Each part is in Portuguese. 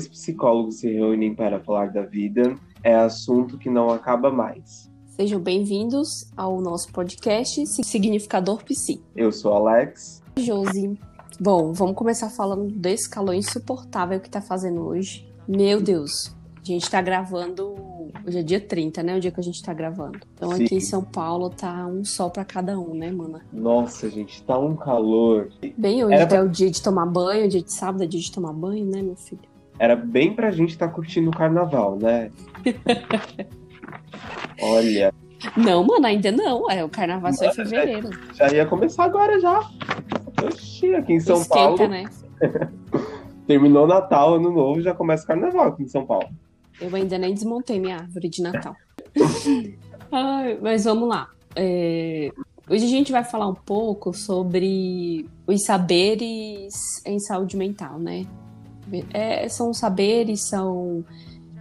dois psicólogos se reúnem para falar da vida é assunto que não acaba mais. Sejam bem-vindos ao nosso podcast Significador Psi. Eu sou Alex. Josi. Bom, vamos começar falando desse calor insuportável que tá fazendo hoje. Meu Deus, a gente tá gravando. Hoje é dia 30, né? O dia que a gente tá gravando. Então Sim. aqui em São Paulo tá um sol para cada um, né, mana? Nossa, gente, tá um calor. Bem hoje Era é o dia de tomar banho, dia de sábado é dia de tomar banho, né, meu filho? Era bem pra gente estar curtindo o carnaval, né? Olha, Não, mano, ainda não. É, o carnaval só em fevereiro. já ia começar agora já. Oxi, aqui em São Esquenta, Paulo, né? terminou Natal, Ano Novo, já começa o carnaval aqui em São Paulo. Eu ainda nem desmontei minha árvore de Natal. Ai, mas vamos lá. É, Hoje a gente vai falar um pouco sobre os saberes em saúde mental, né? É, são saberes, são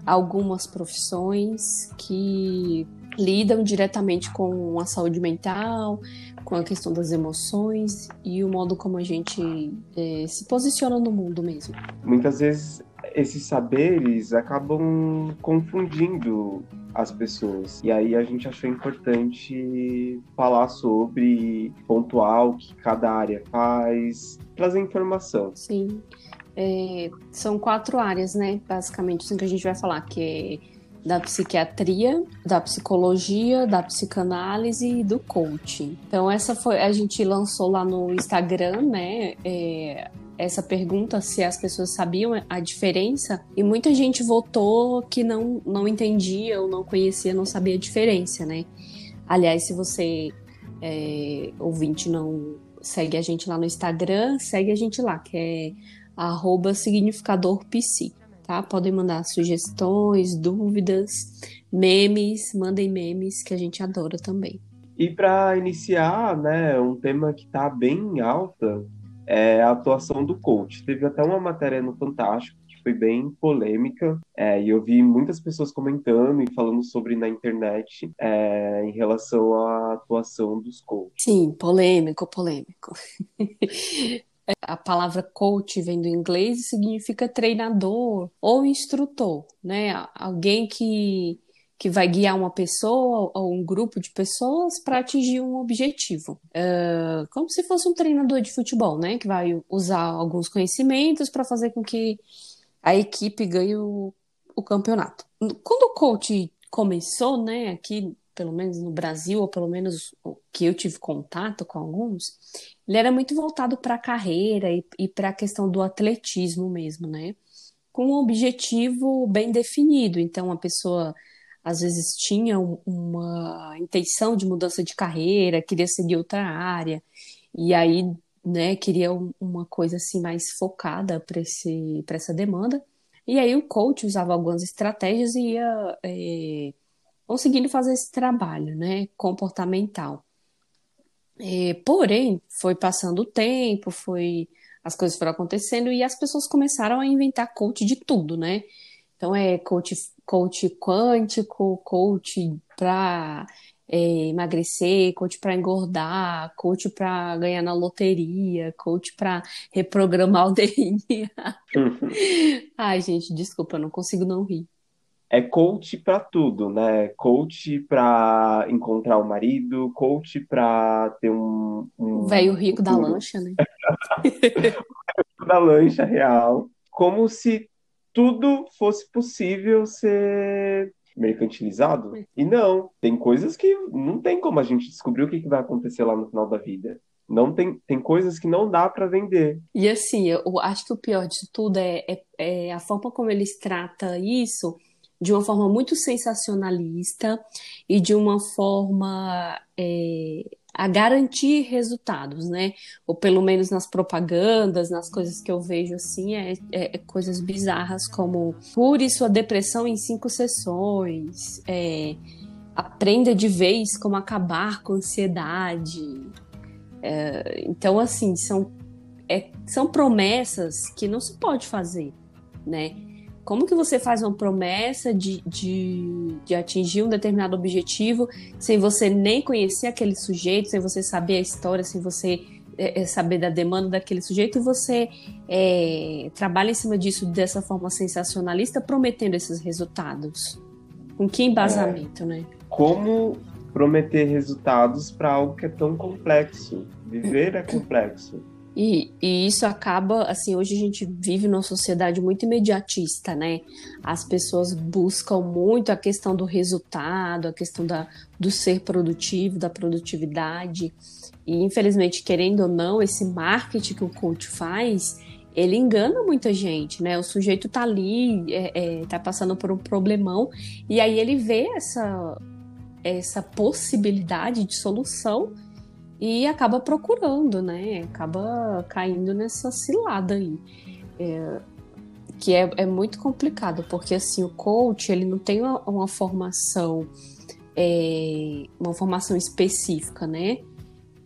algumas profissões que lidam diretamente com a saúde mental, com a questão das emoções e o modo como a gente é, se posiciona no mundo mesmo. Muitas vezes esses saberes acabam confundindo as pessoas. E aí a gente achou importante falar sobre, pontuar o que cada área faz, trazer informação. Sim. É, são quatro áreas, né? Basicamente, assim que a gente vai falar, que é da psiquiatria, da psicologia, da psicanálise e do coaching. Então, essa foi. A gente lançou lá no Instagram, né? É, essa pergunta se as pessoas sabiam a diferença e muita gente votou que não, não entendia ou não conhecia, não sabia a diferença, né? Aliás, se você é, ouvinte não segue a gente lá no Instagram, segue a gente lá, que é arroba significador psi, tá? Podem mandar sugestões, dúvidas, memes, mandem memes que a gente adora também. E para iniciar, né, um tema que está bem em alta é a atuação do coach. Teve até uma matéria no Fantástico que foi bem polêmica, é, e eu vi muitas pessoas comentando e falando sobre na internet é, em relação à atuação dos coaches. Sim, polêmico, polêmico. A palavra coach vem do inglês e significa treinador ou instrutor, né? Alguém que, que vai guiar uma pessoa ou um grupo de pessoas para atingir um objetivo. Uh, como se fosse um treinador de futebol, né? Que vai usar alguns conhecimentos para fazer com que a equipe ganhe o, o campeonato. Quando o coach começou, né, aqui pelo menos no Brasil, ou pelo menos que eu tive contato com alguns, ele era muito voltado para a carreira e, e para a questão do atletismo mesmo, né? Com um objetivo bem definido. Então, a pessoa às vezes tinha uma intenção de mudança de carreira, queria seguir outra área, e aí, né, queria uma coisa assim mais focada para essa demanda. E aí o coach usava algumas estratégias e ia. É, conseguindo fazer esse trabalho, né, comportamental. É, porém, foi passando o tempo, foi as coisas foram acontecendo e as pessoas começaram a inventar coach de tudo, né? Então é coach, coach quântico, coach para é, emagrecer, coach para engordar, coach para ganhar na loteria, coach para reprogramar o DNA. Ai, gente, desculpa, eu não consigo não rir é coach para tudo, né? Coach para encontrar o um marido, coach para ter um, um velho rico da lancha, né? da lancha real, como se tudo fosse possível ser mercantilizado. E não, tem coisas que não tem como a gente descobrir o que vai acontecer lá no final da vida. Não tem, tem coisas que não dá para vender. E assim, eu acho que o pior disso tudo é, é, é a forma como eles tratam isso de uma forma muito sensacionalista e de uma forma é, a garantir resultados, né? Ou pelo menos nas propagandas, nas coisas que eu vejo assim, é, é, é coisas bizarras como cure sua depressão em cinco sessões, é, aprenda de vez como acabar com ansiedade. É, então, assim, são, é, são promessas que não se pode fazer, né? Como que você faz uma promessa de, de, de, atingir um determinado objetivo sem você nem conhecer aquele sujeito, sem você saber a história, sem você é, é saber da demanda daquele sujeito e você é, trabalha em cima disso dessa forma sensacionalista, prometendo esses resultados. Com que embasamento, né? Como prometer resultados para algo que é tão complexo? Viver é complexo. E, e, isso acaba, assim, hoje a gente vive numa sociedade muito imediatista, né? As pessoas buscam muito a questão do resultado, a questão da, do ser produtivo, da produtividade. E, infelizmente, querendo ou não, esse marketing que o coach faz, ele engana muita gente, né? O sujeito tá ali, é, é, tá passando por um problemão, e aí ele vê essa, essa possibilidade de solução e acaba procurando, né? Acaba caindo nessa cilada aí. É, que é, é, muito complicado, porque assim, o coach ele não tem uma, uma formação, é, uma formação específica, né?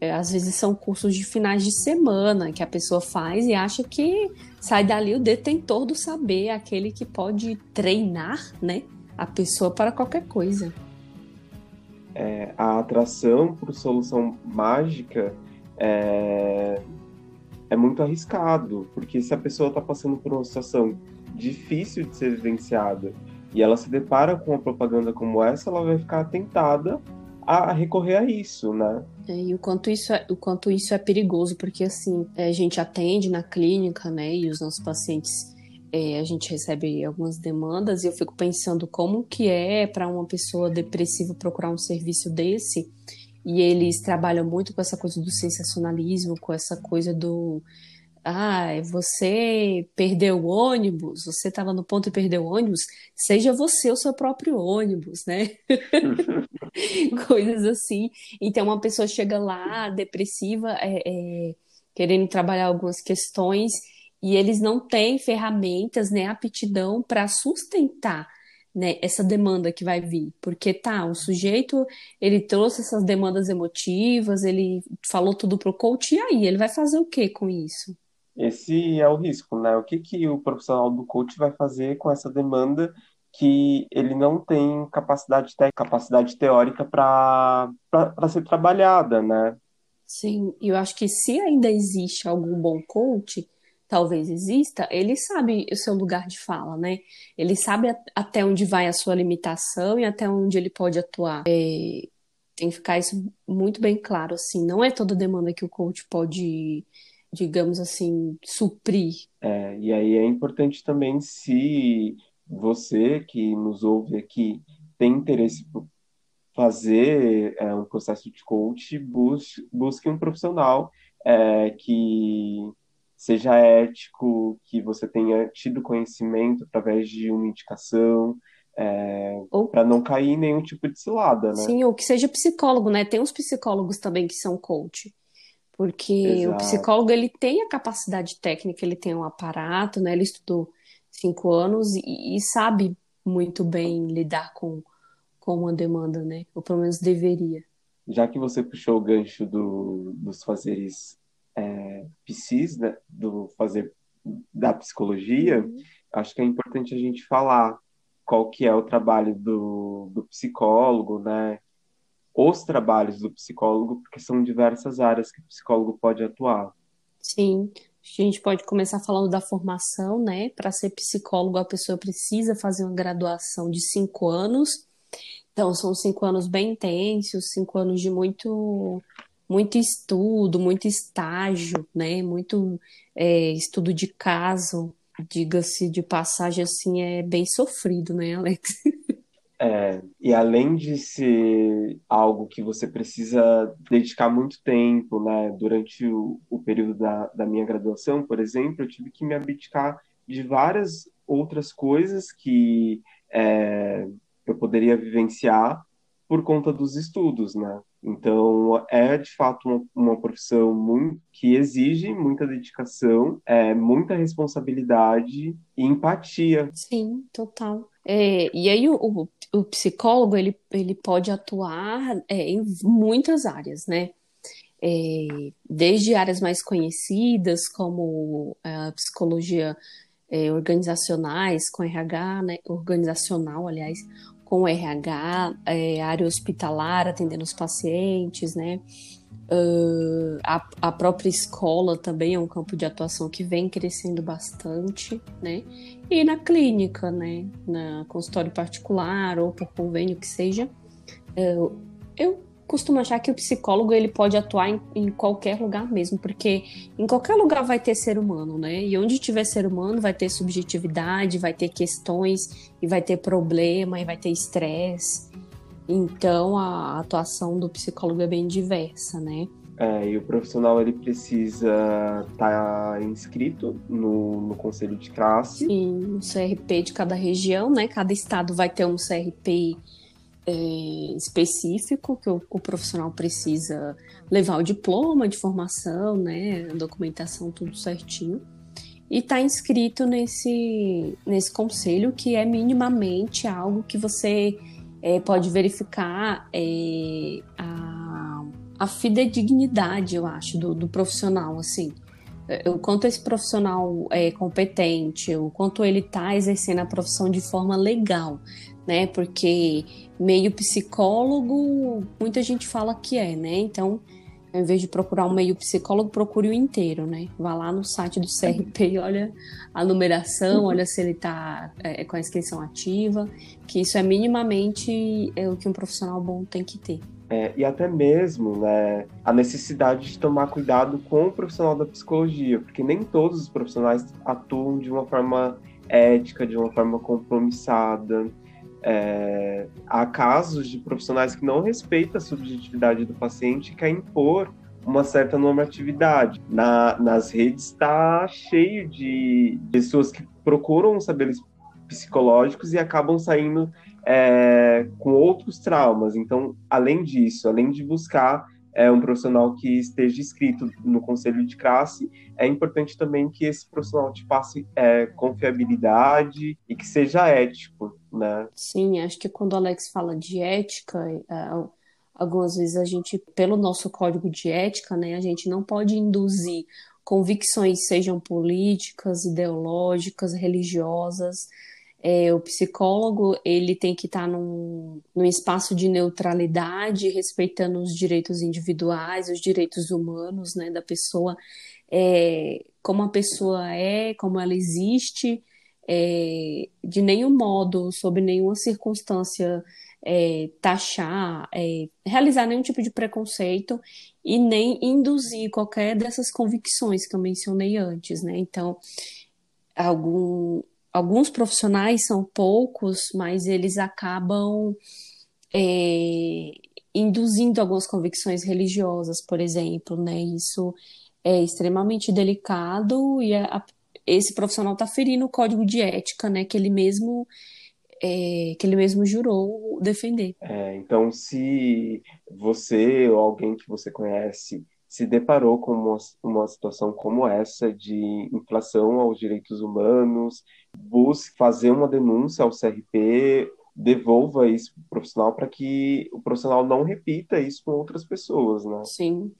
É, às vezes são cursos de finais de semana que a pessoa faz e acha que sai dali o detentor do saber, aquele que pode treinar, né? A pessoa para qualquer coisa é, a atração por solução mágica é, é muito arriscado, porque se a pessoa está passando por uma situação difícil de ser vivenciada e ela se depara com uma propaganda como essa, ela vai ficar tentada a recorrer a isso, né? É, e o quanto isso é, o quanto isso é perigoso, porque assim, é, a gente atende na clínica, né, e os nossos pacientes é, a gente recebe algumas demandas e eu fico pensando como que é para uma pessoa depressiva procurar um serviço desse e eles trabalham muito com essa coisa do sensacionalismo, com essa coisa do ah, você perdeu o ônibus, você estava no ponto de perder o ônibus, seja você o seu próprio ônibus, né? Coisas assim. Então, uma pessoa chega lá, depressiva, é, é, querendo trabalhar algumas questões, e eles não têm ferramentas, né, aptidão para sustentar né, essa demanda que vai vir, porque tá, o sujeito ele trouxe essas demandas emotivas, ele falou tudo pro coach, e aí, ele vai fazer o que com isso? Esse é o risco, né? O que, que o profissional do coach vai fazer com essa demanda que ele não tem capacidade, te capacidade teórica para ser trabalhada, né? Sim, eu acho que se ainda existe algum bom coach, talvez exista, ele sabe o seu lugar de fala, né? Ele sabe até onde vai a sua limitação e até onde ele pode atuar. É, tem que ficar isso muito bem claro, assim. Não é toda demanda que o coach pode, digamos assim, suprir. É, e aí é importante também se você que nos ouve aqui tem interesse por fazer é, um processo de coach, busque, busque um profissional é, que seja ético, que você tenha tido conhecimento através de uma indicação, é, para não cair em nenhum tipo de cilada, né? Sim, ou que seja psicólogo, né? Tem uns psicólogos também que são coach. Porque Exato. o psicólogo, ele tem a capacidade técnica, ele tem um aparato, né? Ele estudou cinco anos e, e sabe muito bem lidar com, com uma demanda, né? Ou pelo menos deveria. Já que você puxou o gancho do, dos fazeres é, psis, né, do fazer da psicologia, uhum. acho que é importante a gente falar qual que é o trabalho do, do psicólogo, né? Os trabalhos do psicólogo, porque são diversas áreas que o psicólogo pode atuar. Sim, a gente pode começar falando da formação, né? Para ser psicólogo, a pessoa precisa fazer uma graduação de cinco anos. Então, são cinco anos bem intensos, cinco anos de muito muito estudo, muito estágio, né? Muito é, estudo de caso, diga-se de passagem, assim, é bem sofrido, né, Alex? É, e além de ser algo que você precisa dedicar muito tempo, né? Durante o, o período da, da minha graduação, por exemplo, eu tive que me abdicar de várias outras coisas que é, eu poderia vivenciar por conta dos estudos, né? Então, é de fato uma, uma profissão muito, que exige muita dedicação, é, muita responsabilidade e empatia. Sim, total. É, e aí o, o, o, psicólogo ele, ele pode atuar é, em muitas áreas, né? É, desde áreas mais conhecidas, como a psicologia é, organizacionais, com RH, né, organizacional, aliás, com RH, é, área hospitalar, atendendo os pacientes, né? Uh, a, a, própria escola também é um campo de atuação que vem crescendo bastante, né? E na clínica, né? Na consultório particular ou por convênio que seja. Uh, eu costumo achar que o psicólogo ele pode atuar em, em, qualquer lugar mesmo, porque em qualquer lugar vai ter ser humano, né? E onde tiver ser humano vai ter subjetividade, vai ter questões, e vai ter problema, e vai ter estresse. Então a atuação do psicólogo é bem diversa, né? É, e o profissional ele precisa estar tá inscrito no, no conselho de classe. Sim, no CRP de cada região, né? Cada estado vai ter um CRP é, específico que o, o, profissional precisa levar o diploma de formação, né? A documentação, tudo certinho. E está inscrito nesse, nesse conselho, que é minimamente algo que você é, pode verificar é, a, a fidedignidade, eu acho, do, do profissional, assim. É, o quanto esse profissional é competente, o quanto ele está exercendo a profissão de forma legal, né? Porque meio psicólogo, muita gente fala que é, né? Então, ao invés de procurar um meio psicólogo, procure o inteiro, né? Vá lá no site do CRP e olha a numeração, olha se ele está é, com a inscrição ativa, que isso é minimamente é, o que um profissional bom tem que ter. É, e até mesmo né, a necessidade de tomar cuidado com o profissional da psicologia, porque nem todos os profissionais atuam de uma forma ética, de uma forma compromissada. É, há casos de profissionais que não respeitam a subjetividade do paciente e querem impor uma certa normatividade. Na, nas redes está cheio de pessoas que procuram saberes psicológicos e acabam saindo é, com outros traumas. Então, além disso, além de buscar é, um profissional que esteja inscrito no conselho de classe, é importante também que esse profissional te passe é, confiabilidade e que seja ético, né? Sim, acho que quando o Alex fala de ética, é, algumas vezes a gente, pelo nosso código de ética, né, a gente não pode induzir convicções, sejam políticas, ideológicas, religiosas, é, o psicólogo ele tem que estar num, num espaço de neutralidade, respeitando os direitos individuais, os direitos humanos né, da pessoa, é, como a pessoa é, como ela existe, é, de nenhum modo, sob nenhuma circunstância, é, taxar, é, realizar nenhum tipo de preconceito e nem induzir qualquer dessas convicções que eu mencionei antes, né? Então, algum, alguns profissionais são poucos, mas eles acabam é, induzindo algumas convicções religiosas, por exemplo, né? Isso é extremamente delicado e a, esse profissional está ferindo o código de ética, né? Que ele mesmo é, que ele mesmo jurou defender. É, então, se você ou alguém que você conhece se deparou com uma, uma situação como essa de inflação aos direitos humanos, busque fazer uma denúncia ao CRP, devolva isso para o profissional para que o profissional não repita isso com outras pessoas, né? Sim.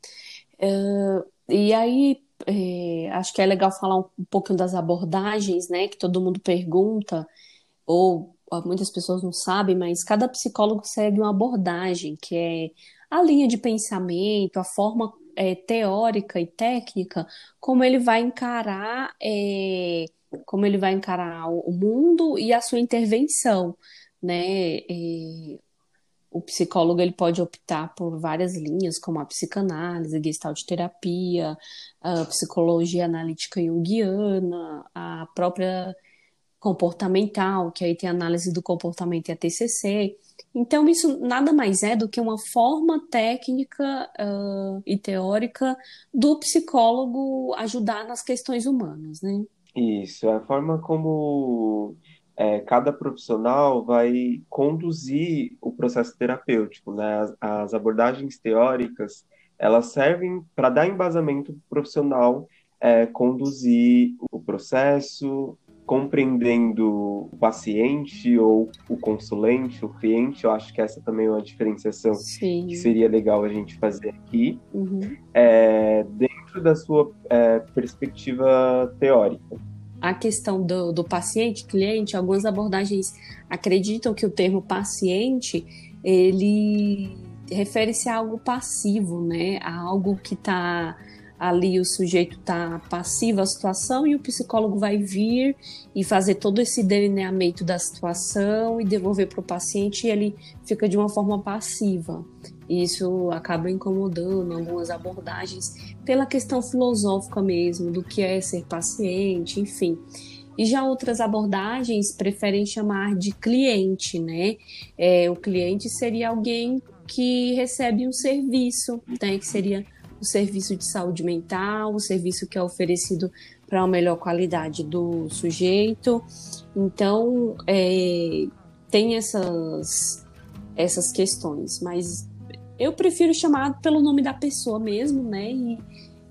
Uh, e aí, é, acho que é legal falar um, um pouquinho das abordagens, né? Que todo mundo pergunta, ou muitas pessoas não sabem, mas cada psicólogo segue uma abordagem, que é a linha de pensamento, a forma é, teórica e técnica, como ele vai encarar, é, como ele vai encarar o mundo e a sua intervenção, né? É, o psicólogo ele pode optar por várias linhas, como a psicanálise, gestalt terapia, a psicologia analítica junguiana, a própria comportamental, que aí tem análise do comportamento e a TCC. Então, isso nada mais é do que uma forma técnica uh, e teórica do psicólogo ajudar nas questões humanas, né? Isso, é a forma como é, cada profissional vai conduzir o processo terapêutico, né? As, as abordagens teóricas, elas servem para dar embasamento para o profissional é, conduzir o processo, compreendendo o paciente ou o consulente, o cliente, eu acho que essa também é uma diferenciação Sim. que seria legal a gente fazer aqui, uhum. é, dentro da sua é, perspectiva teórica. A questão do, do paciente, cliente, algumas abordagens acreditam que o termo paciente, ele refere-se a algo passivo, né? A algo que está ali o sujeito está passivo à situação e o psicólogo vai vir e fazer todo esse delineamento da situação e devolver para o paciente e ele fica de uma forma passiva. Isso acaba incomodando algumas abordagens pela questão filosófica mesmo, do que é ser paciente, enfim. E já outras abordagens preferem chamar de cliente, né? É, o cliente seria alguém que recebe um serviço, né? Que seria o serviço de saúde mental, o serviço que é oferecido para uma melhor qualidade do sujeito. Então, é, tem essas, essas questões, mas eu prefiro chamar pelo nome da pessoa mesmo, né? E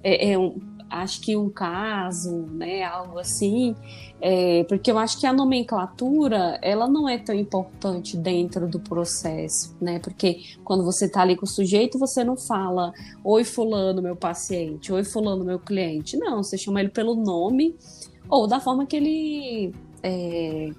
é, é um, acho que um caso, né, algo assim, é, porque eu acho que a nomenclatura ela não é tão importante dentro do processo, né? Porque quando você está ali com o sujeito, você não fala oi fulano meu paciente, oi fulano meu cliente, não, você chama ele pelo nome ou da forma que ele é,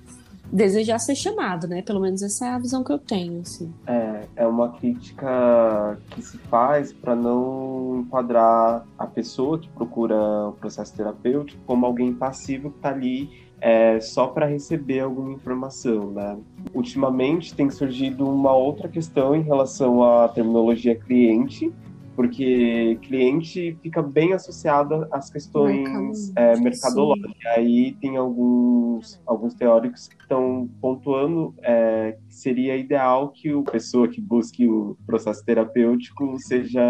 desejar ser chamado, né? Pelo menos essa é a visão que eu tenho, assim. É, é uma crítica que se faz para não enquadrar a pessoa que procura o processo terapêutico como alguém passivo que está ali é, só para receber alguma informação, né? Ultimamente tem surgido uma outra questão em relação à terminologia cliente, porque cliente fica bem associado às questões é, mercadológicas. E aí tem alguns, alguns teóricos que estão pontuando é, que seria ideal que a pessoa que busque o processo terapêutico seja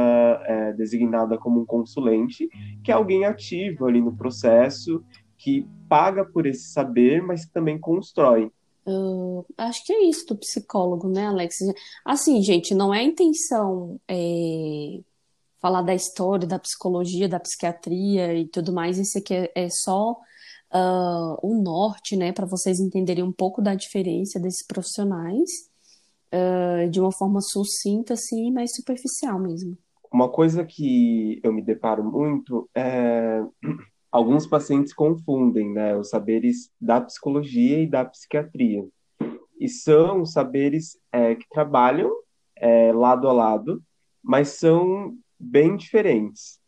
é, designada como um consulente, que é alguém ativo ali no processo, que paga por esse saber, mas que também constrói. Uh, acho que é isso do psicólogo, né, Alex? Assim, gente, não é intenção é, falar da história, da psicologia, da psiquiatria e tudo mais. Isso aqui é, é só uh, o norte, né, para vocês entenderem um pouco da diferença desses profissionais uh, de uma forma sucinta, assim, mas superficial mesmo. Uma coisa que eu me deparo muito é alguns pacientes confundem, né, os saberes da psicologia e da psiquiatria. E são saberes é, que trabalham é, lado a lado, mas são bem diferentes.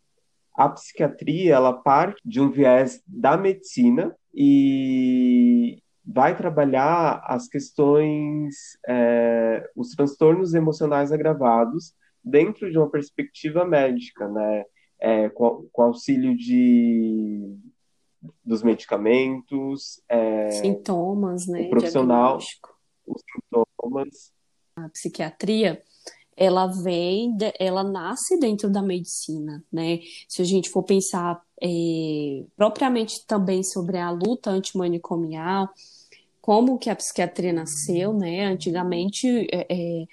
A psiquiatria, ela parte de um viés da medicina e vai trabalhar as questões, é, os transtornos emocionais agravados dentro de uma perspectiva médica, né? É, com, com, auxílio de dos medicamentos, é, sintomas, né? O profissional, os sintomas. A psiquiatria ela vem, ela nasce dentro da medicina, né? Se a gente for pensar é, propriamente também sobre a luta antimanicomial, como que a psiquiatria nasceu, né? Antigamente, é, é,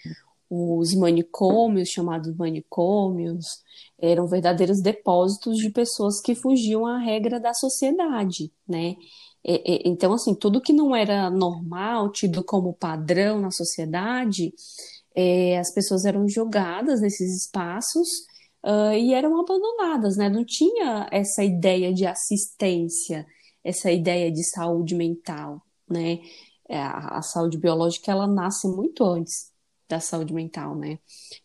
os manicômios, chamados manicômios, eram verdadeiros depósitos de pessoas que fugiam à regra da sociedade, né? É, é, então, assim, tudo que não era normal, tido como padrão na sociedade, é, as pessoas eram jogadas nesses espaços uh, e eram abandonadas, né? Não tinha essa ideia de assistência, essa ideia de saúde mental, né? É, a, a saúde biológica ela nasce muito antes da saúde mental, né?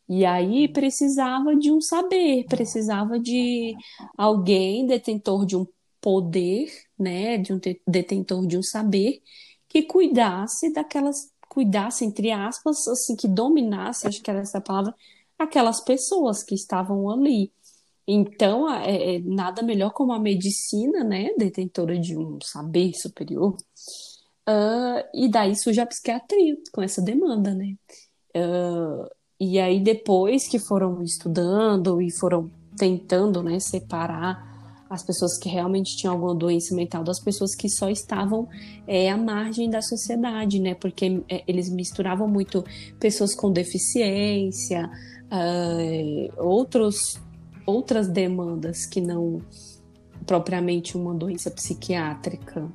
E aí precisava de um saber, precisava de alguém detentor de um poder, né? De um detentor de um saber que cuidasse daquelas cuidasse, entre aspas, assim, que dominasse, acho que era essa palavra, aquelas pessoas que estavam ali. Então, é, é, nada melhor como a medicina, né, detentora de um saber superior, uh, e daí surge a psiquiatria com essa demanda, né. Uh, e aí, depois que foram estudando e foram tentando, né, separar as pessoas que realmente tinham alguma doença mental das pessoas que só estavam é, à margem da sociedade, né? Porque é, eles misturavam muito pessoas com deficiência, uh, outros, outras demandas que não propriamente uma doença psiquiátrica.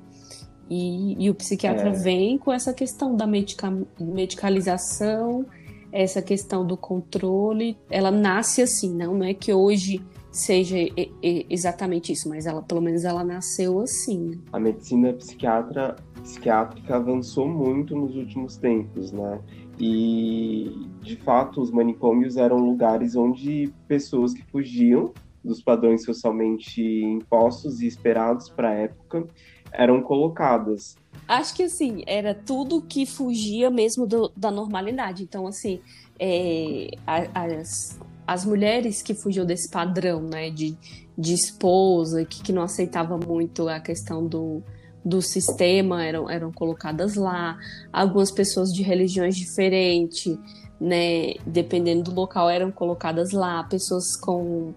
E, e o psiquiatra é. vem com essa questão da medica, medicalização, essa questão do controle. Ela nasce assim, não, não é que hoje seja exatamente isso, mas ela, pelo menos, ela nasceu assim. A medicina psiquiatra psiquiátrica avançou muito nos últimos tempos, né? E, de fato, os manicômios eram lugares onde pessoas que fugiam dos padrões socialmente impostos e esperados para a época eram colocadas. Acho que, assim, era tudo que fugia mesmo do, da normalidade. Então, assim, é, as, as mulheres que fugiam desse padrão, né, de, de esposa, que, que não aceitava muito a questão do, do sistema eram, eram colocadas lá, algumas pessoas de religiões diferentes, né, dependendo do local, eram colocadas lá, pessoas com,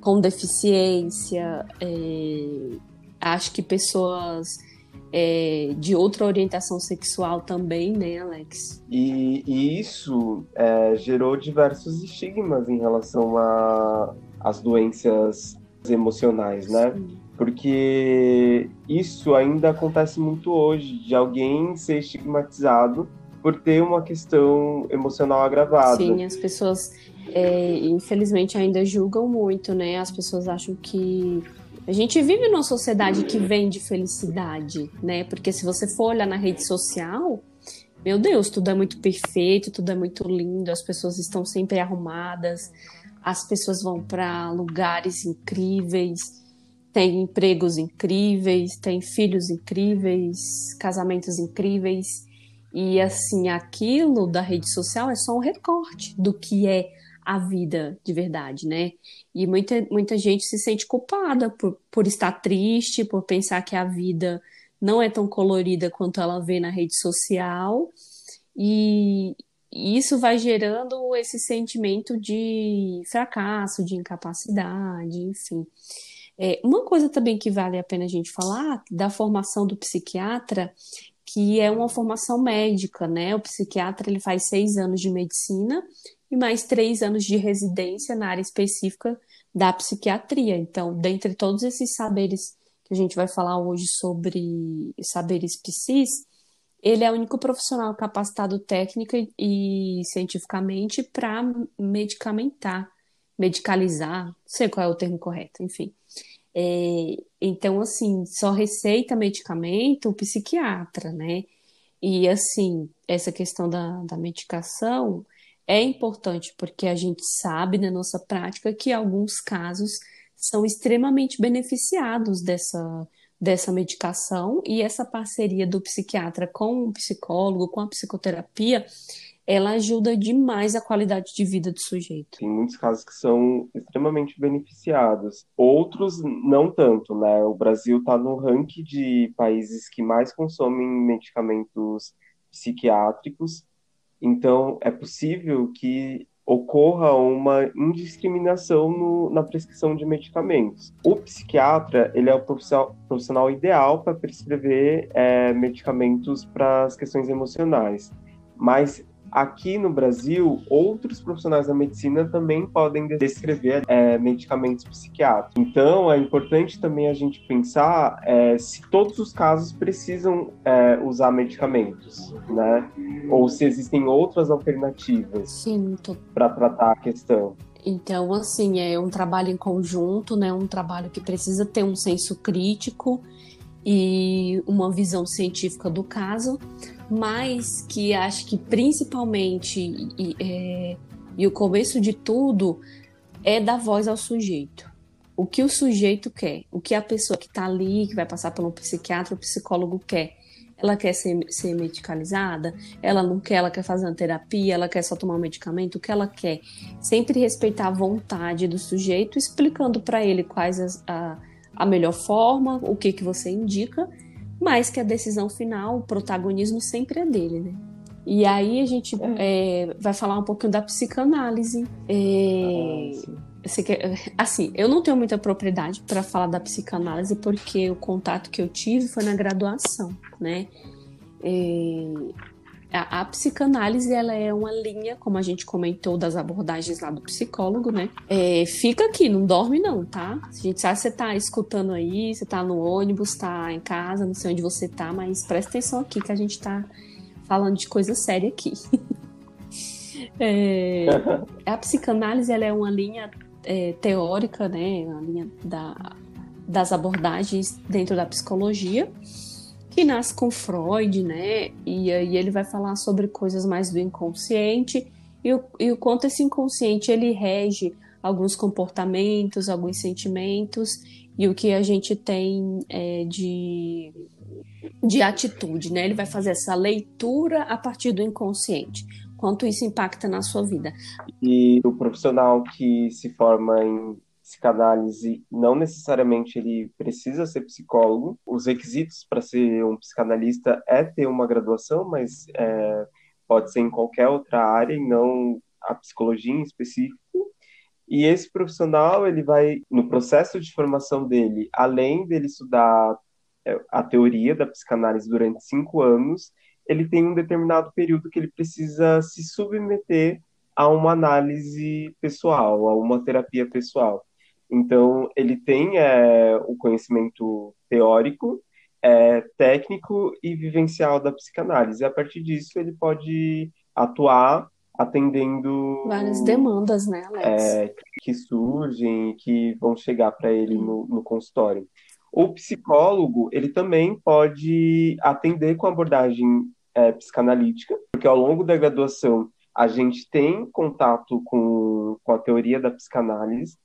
com deficiência, é, acho que pessoas é, de outra orientação sexual também, né, Alex? E, e isso é, gerou diversos estigmas em relação às doenças emocionais, né? Sim. Porque isso ainda acontece muito hoje, de alguém ser estigmatizado por ter uma questão emocional agravada. Sim, as pessoas, é, infelizmente, ainda julgam muito, né? As pessoas acham que a gente vive numa sociedade que vende felicidade, né? Porque se você for olhar na rede social, meu Deus, tudo é muito perfeito, tudo é muito lindo, as pessoas estão sempre arrumadas, as pessoas vão para lugares incríveis, têm empregos incríveis, têm filhos incríveis, casamentos incríveis. E assim, aquilo da rede social é só um recorte do que é a vida de verdade, né? E muita, muita gente se sente culpada por, por estar triste, por pensar que a vida não é tão colorida quanto ela vê na rede social. E, isso vai gerando esse sentimento de fracasso, de incapacidade, enfim. É, uma coisa também que vale a pena a gente falar da formação do psiquiatra, que é uma formação médica, né? O psiquiatra ele faz seis anos de medicina e mais três anos de residência na área específica da psiquiatria. Então, dentre todos esses saberes que a gente vai falar hoje sobre saberes psis, ele é o único profissional capacitado técnica e cientificamente para medicamentar, medicalizar, não sei qual é o termo correto, enfim. É, então, assim, só receita medicamento o psiquiatra, né? E, assim, essa questão da, da medicação é importante porque a gente sabe na nossa prática que alguns casos são extremamente beneficiados dessa, dessa medicação e essa parceria do psiquiatra com o psicólogo, com a psicoterapia, ela ajuda demais a qualidade de vida do sujeito. Tem muitos casos que são extremamente beneficiados, outros não tanto, né? O Brasil está no ranking de países que mais consomem medicamentos psiquiátricos então, é possível que ocorra uma indiscriminação no, na prescrição de medicamentos. O psiquiatra ele é o profissional, profissional ideal para prescrever é, medicamentos para as questões emocionais, mas Aqui no Brasil, outros profissionais da medicina também podem descrever é, medicamentos psiquiátricos. Então, é importante também a gente pensar é, se todos os casos precisam é, usar medicamentos, né? Ou se existem outras alternativas para tratar a questão. Então, assim, é um trabalho em conjunto, né? Um trabalho que precisa ter um senso crítico e uma visão científica do caso, mas que acho que principalmente e, é, e o começo de tudo é dar voz ao sujeito. O que o sujeito quer, o que a pessoa que está ali, que vai passar por um psiquiatra ou psicólogo quer. Ela quer ser, ser medicalizada? Ela não quer, ela quer fazer uma terapia, ela quer só tomar um medicamento? O que ela quer? Sempre respeitar a vontade do sujeito, explicando para ele quais as, a, a melhor forma, o que, que você indica, mas que a decisão final, o protagonismo sempre é dele, né? E aí a gente é. É, vai falar um pouquinho da psicanálise. É, ah, quer, assim, eu não tenho muita propriedade para falar da psicanálise porque o contato que eu tive foi na graduação, né? É, a, a, psicanálise ela é uma linha, como a gente comentou das abordagens lá do psicólogo, né? É, fica aqui, não dorme não, tá? A gente sabe que você tá escutando aí, você tá no ônibus, tá em casa, não sei onde você tá, mas presta atenção aqui que a gente tá falando de coisa séria aqui. é, a psicanálise ela é uma linha é, teórica, né? Uma linha da, das abordagens dentro da psicologia que nasce com Freud, né? E aí ele vai falar sobre coisas mais do inconsciente e o, e o quanto esse inconsciente ele rege alguns comportamentos, alguns sentimentos e o que a gente tem é, de, de atitude, né? Ele vai fazer essa leitura a partir do inconsciente. Quanto isso impacta na sua vida. E o profissional que se forma em psicanálise, não necessariamente ele precisa ser psicólogo. Os requisitos para ser um psicanalista é ter uma graduação, mas é, pode ser em qualquer outra área e não a psicologia em específico. E esse profissional, ele vai, no processo de formação dele, além dele estudar é, a teoria da psicanálise durante cinco anos, ele tem um determinado período que ele precisa se submeter a uma análise pessoal, a uma terapia pessoal. Então, ele tem é, o conhecimento teórico, é, técnico e vivencial da psicanálise. E a partir disso, ele pode atuar atendendo várias demandas, né, Alex? É, que surgem e que vão chegar para ele no, no, consultório. O psicólogo ele também pode atender com abordagem é, psicanalítica, porque ao longo da graduação a gente tem contato com, com a teoria da psicanálise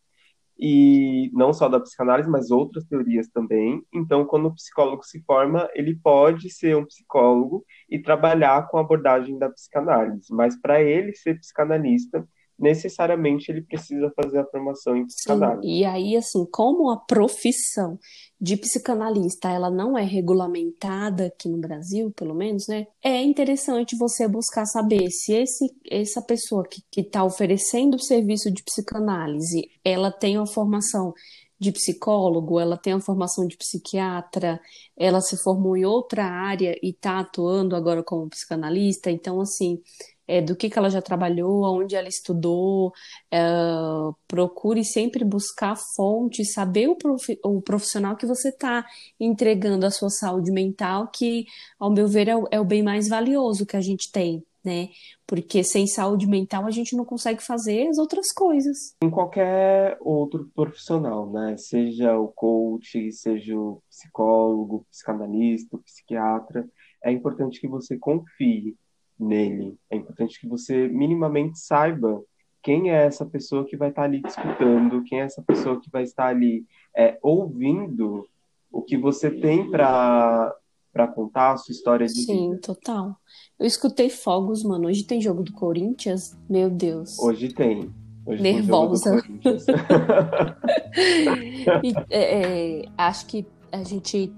e não só da psicanálise, mas outras teorias também. Então, quando o psicólogo se forma, ele pode ser um psicólogo e trabalhar com a abordagem da psicanálise, mas para ele ser psicanalista, necessariamente ele precisa fazer a formação em psicanálise. Sim, e aí, assim, como a profissão de psicanalista ela não é regulamentada aqui no Brasil, pelo menos, né? É interessante você buscar saber se esse, essa pessoa que está oferecendo o serviço de psicanálise, ela tem uma formação de psicólogo, ela tem a formação de psiquiatra, ela se formou em outra área e está atuando agora como psicanalista, então assim, é, do que, que ela já trabalhou, onde ela estudou, é, procure sempre buscar fontes, saber o, prof, o profissional que você está entregando a sua saúde mental, que, ao meu ver, é o, é o bem mais valioso que a gente tem, né? Porque sem saúde mental a gente não consegue fazer as outras coisas. Em qualquer outro profissional, né? Seja o coach, seja o psicólogo, psicanalista, psiquiatra, é importante que você confie nele. É importante que você minimamente saiba quem é essa pessoa que vai estar ali escutando, quem é essa pessoa que vai estar ali é, ouvindo o que você tem para para contar a sua história de Sim, vida. total. Eu escutei fogos, mano. Hoje tem jogo do Corinthians? Meu Deus. Hoje tem. Hoje Nervosa. Tem e, é, é, acho que a gente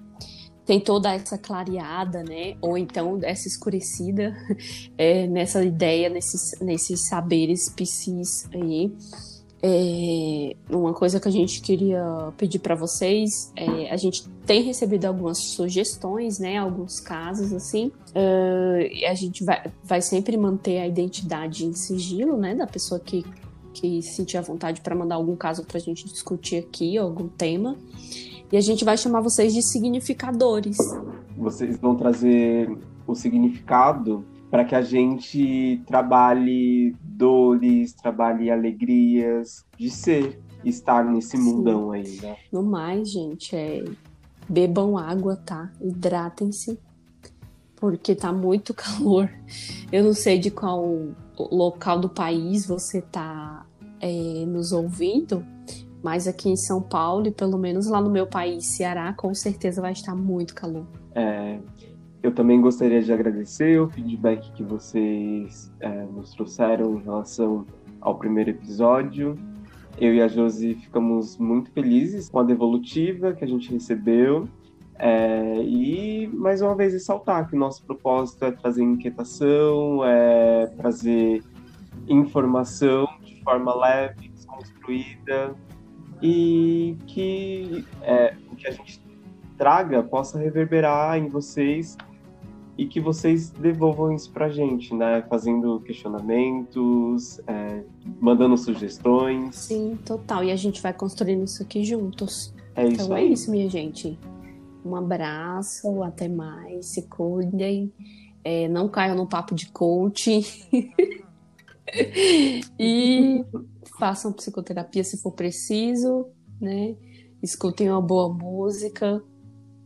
tem toda essa clareada, né? Ou então essa escurecida é, nessa ideia, nesses, nesses saberes psis aí. É, uma coisa que a gente queria pedir para vocês, é, a gente tem recebido algumas sugestões, né? Alguns casos assim. Uh, a gente vai, vai sempre manter a identidade em sigilo, né? Da pessoa que que sentir vontade para mandar algum caso para a gente discutir aqui, algum tema. E a gente vai chamar vocês de significadores. Vocês vão trazer o significado para que a gente trabalhe dores, trabalhe alegrias de ser, estar nesse Sim. mundão aí, né? No mais, gente, é bebam água, tá? Hidratem-se, porque tá muito calor. Eu não sei de qual local do país você tá é, nos ouvindo, mas aqui em São Paulo, e pelo menos lá no meu país, Ceará, com certeza vai estar muito calor. É, eu também gostaria de agradecer o feedback que vocês é, nos trouxeram em relação ao primeiro episódio. Eu e a Josi ficamos muito felizes com a devolutiva que a gente recebeu. É, e mais uma vez ressaltar que o nosso propósito é trazer inquietação, é trazer informação de forma leve, desconstruída, e que é, o que a gente traga possa reverberar em vocês e que vocês devolvam isso pra gente, né? Fazendo questionamentos, é, mandando sugestões. Sim, total. E a gente vai construindo isso aqui juntos. É isso então aí. é isso, minha gente. Um abraço, até mais, se cuidem. É, não caiam no papo de coach. e façam psicoterapia se for preciso, né? Escutem uma boa música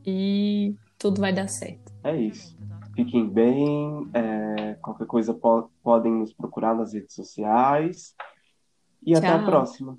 e tudo vai dar certo. É isso. Fiquem bem. É, qualquer coisa po podem nos procurar nas redes sociais. E Tchau. até a próxima.